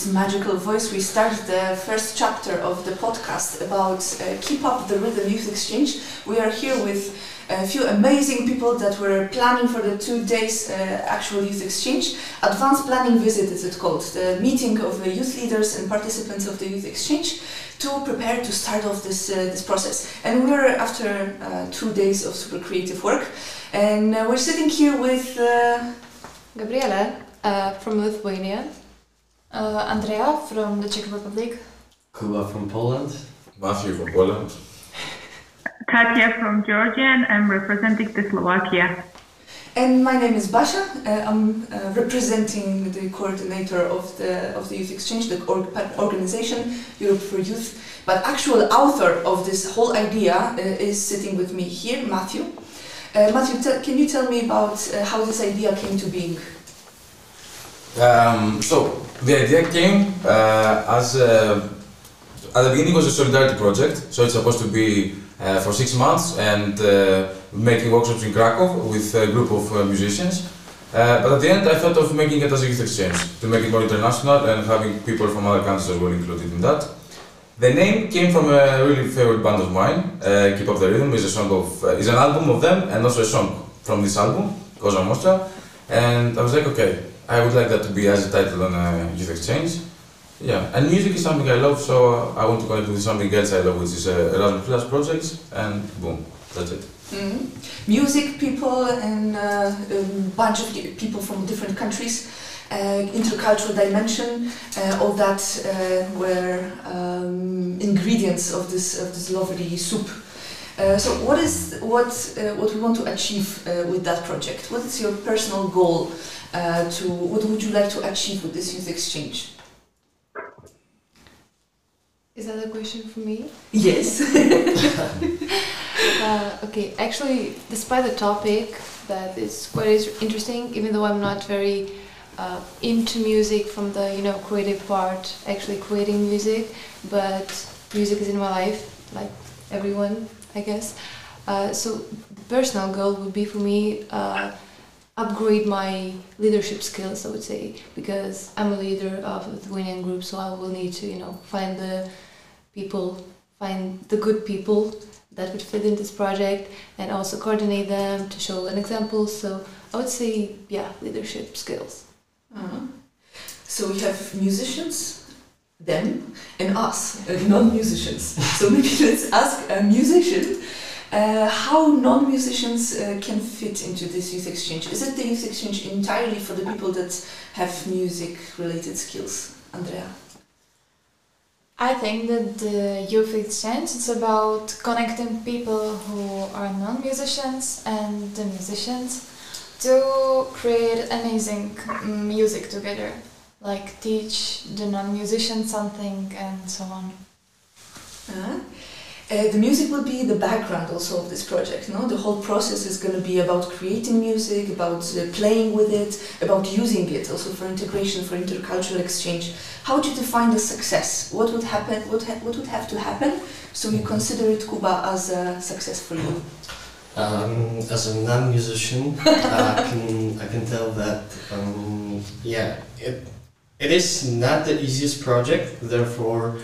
this magical voice, we start the first chapter of the podcast about uh, Keep Up the Rhythm Youth Exchange. We are here with a few amazing people that were planning for the two days uh, actual youth exchange. Advanced planning visit is it called, the meeting of the youth leaders and participants of the youth exchange to prepare to start off this, uh, this process. And we're after uh, two days of super creative work. And uh, we're sitting here with uh, Gabriele uh, from Lithuania, uh, Andrea from the Czech Republic, Kuba from Poland. Matthew from Poland. Katia from Georgia and I'm representing the Slovakia. And my name is Basha. Uh, I'm uh, representing the coordinator of the of the youth exchange, the org organization Europe for Youth. But actual author of this whole idea uh, is sitting with me here, Matthew. Uh, Matthew, can you tell me about uh, how this idea came to being? Um, so the idea came uh, as a, at the beginning was a solidarity project. So it's supposed to be uh, for six months and uh, making workshops in Krakow with a group of uh, musicians. Uh, but at the end, I thought of making it as a youth exchange to make it more international and having people from other countries as well included in that. The name came from a really favorite band of mine. Uh, Keep Up the Rhythm is a song of uh, is an album of them and also a song from this album, Cosa Mostra. And I was like, okay, I would like that to be as a title on a youth exchange. Yeah, and music is something I love, so I want to connect with something else I love, which is uh, Erasmus Plus projects, and boom, that's it. Mm -hmm. Music, people, and uh, a bunch of people from different countries, uh, intercultural dimension, uh, all that uh, were um, ingredients of this of this lovely soup. Uh, so, what is what what we want to achieve with that project? What is your personal goal? to what would you like to achieve with this youth exchange? Is that a question for me? Yes. uh, okay, actually, despite the topic that is quite interesting, even though I'm not very uh, into music from the you know creative part, actually creating music, but music is in my life, like everyone, I guess. Uh, so the personal goal would be for me uh, upgrade my leadership skills, I would say, because I'm a leader of a Lithuanian group, so I will need to, you know, find the people, find the good people that would fit in this project and also coordinate them to show an example. So I would say, yeah, leadership skills. Uh-huh. So we have musicians, them, and us, uh, non-musicians. so maybe let's ask a musician uh, how non-musicians uh, can fit into this youth exchange. Is it the youth exchange entirely for the people that have music-related skills, Andrea? I think that the youth exchange is about connecting people who are non-musicians and the musicians to create amazing music together, like teach the non-musician something and so on. Uh-huh. Uh, the music will be the background also of this project. No, the whole process is going to be about creating music, about uh, playing with it, about using it also for integration, for intercultural exchange. How would you define the success? What would happen? What ha what would have to happen so you consider it Kuba as a success for you? Um, as a non-musician, I can I can tell that um, yeah it it is not the easiest project. Therefore.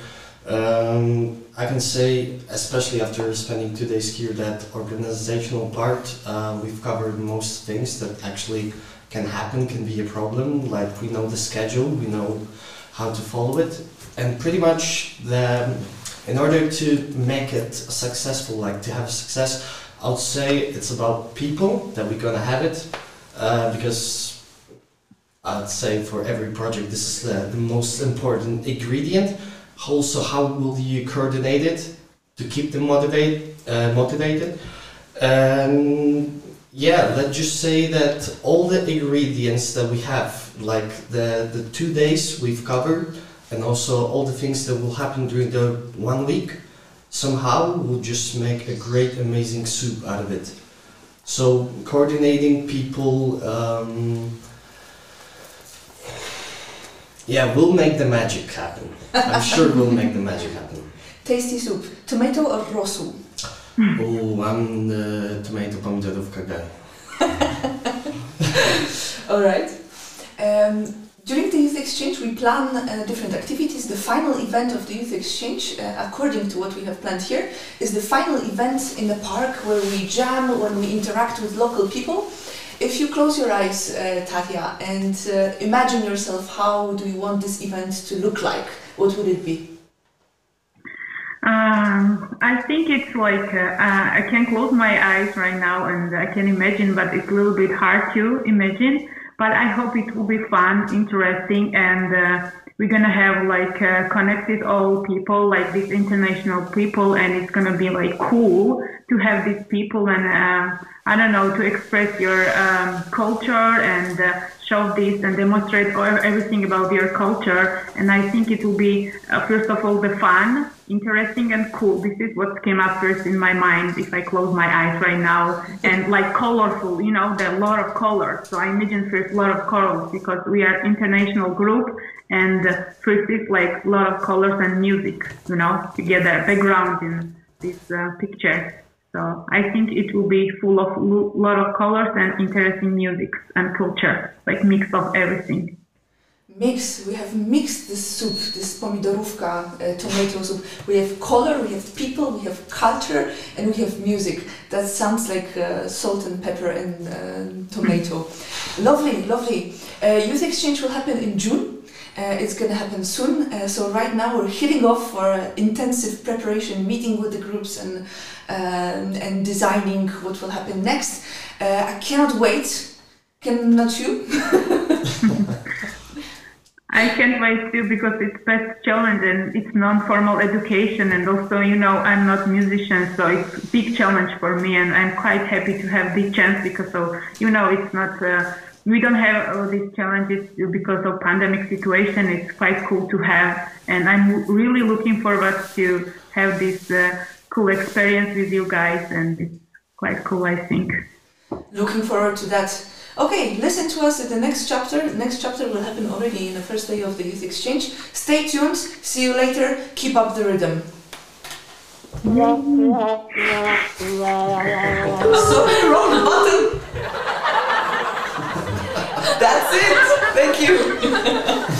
Um, I can say, especially after spending two days here, that organizational part, uh, we've covered most things that actually can happen, can be a problem. Like we know the schedule, we know how to follow it, and pretty much the, in order to make it successful, like to have success, I would say it's about people that we're gonna have it, uh, because I'd say for every project this is the, the most important ingredient. Also how will you coordinate it to keep them motivate, uh, motivated? And yeah let's just say that all the ingredients that we have like the the two days we've covered and also all the things that will happen during the one week somehow will just make a great amazing soup out of it. So coordinating people um, yeah we'll make the magic happen I'm sure we'll make the magic happen. Tasty soup. Tomato or rosół? Oh, I'm the tomato pomidorówka guy. All right. Um, during the youth exchange, we plan uh, different activities. The final event of the youth exchange, uh, according to what we have planned here, is the final event in the park where we jam, when we interact with local people. If you close your eyes, uh, Tatia, and uh, imagine yourself, how do you want this event to look like? What would it be? Um, I think it's like uh, I can close my eyes right now and I can imagine, but it's a little bit hard to imagine. But I hope it will be fun, interesting, and uh, we're gonna have like uh, connected all people, like these international people, and it's gonna be like cool to have these people and uh, I don't know to express your um, culture and uh, show this and demonstrate everything about your culture. And I think it will be first of all the fun interesting and cool. This is what came up first in my mind if I close my eyes right now. And like colorful, you know, there are a lot of colors. So I imagine first a lot of colors because we are international group and uh, first is like a lot of colors and music, you know, together, background in this uh, picture. So I think it will be full of a lot of colors and interesting music and culture, like mix of everything mix, we have mixed this soup, this pomidorówka uh, tomato soup. We have color, we have people, we have culture, and we have music. That sounds like uh, salt and pepper and uh, tomato. lovely, lovely. Uh, youth exchange will happen in June. Uh, it's going to happen soon. Uh, so right now we're hitting off for intensive preparation, meeting with the groups and um, and designing what will happen next. I cannot wait. Cannot you? I can't wait too because it's best challenge and it's non-formal education and also you know I'm not musician so it's big challenge for me and I'm quite happy to have this chance because of you know it's not uh, we don't have all these challenges because of pandemic situation it's quite cool to have and I'm really looking forward to have this uh, cool experience with you guys and it's quite cool I think. Looking forward to that. Okay, listen to us at the next chapter. The next chapter will happen already in the first day of the youth exchange. Stay tuned. See you later. Keep up the rhythm. Sorry, wrong button. That's it. Thank you.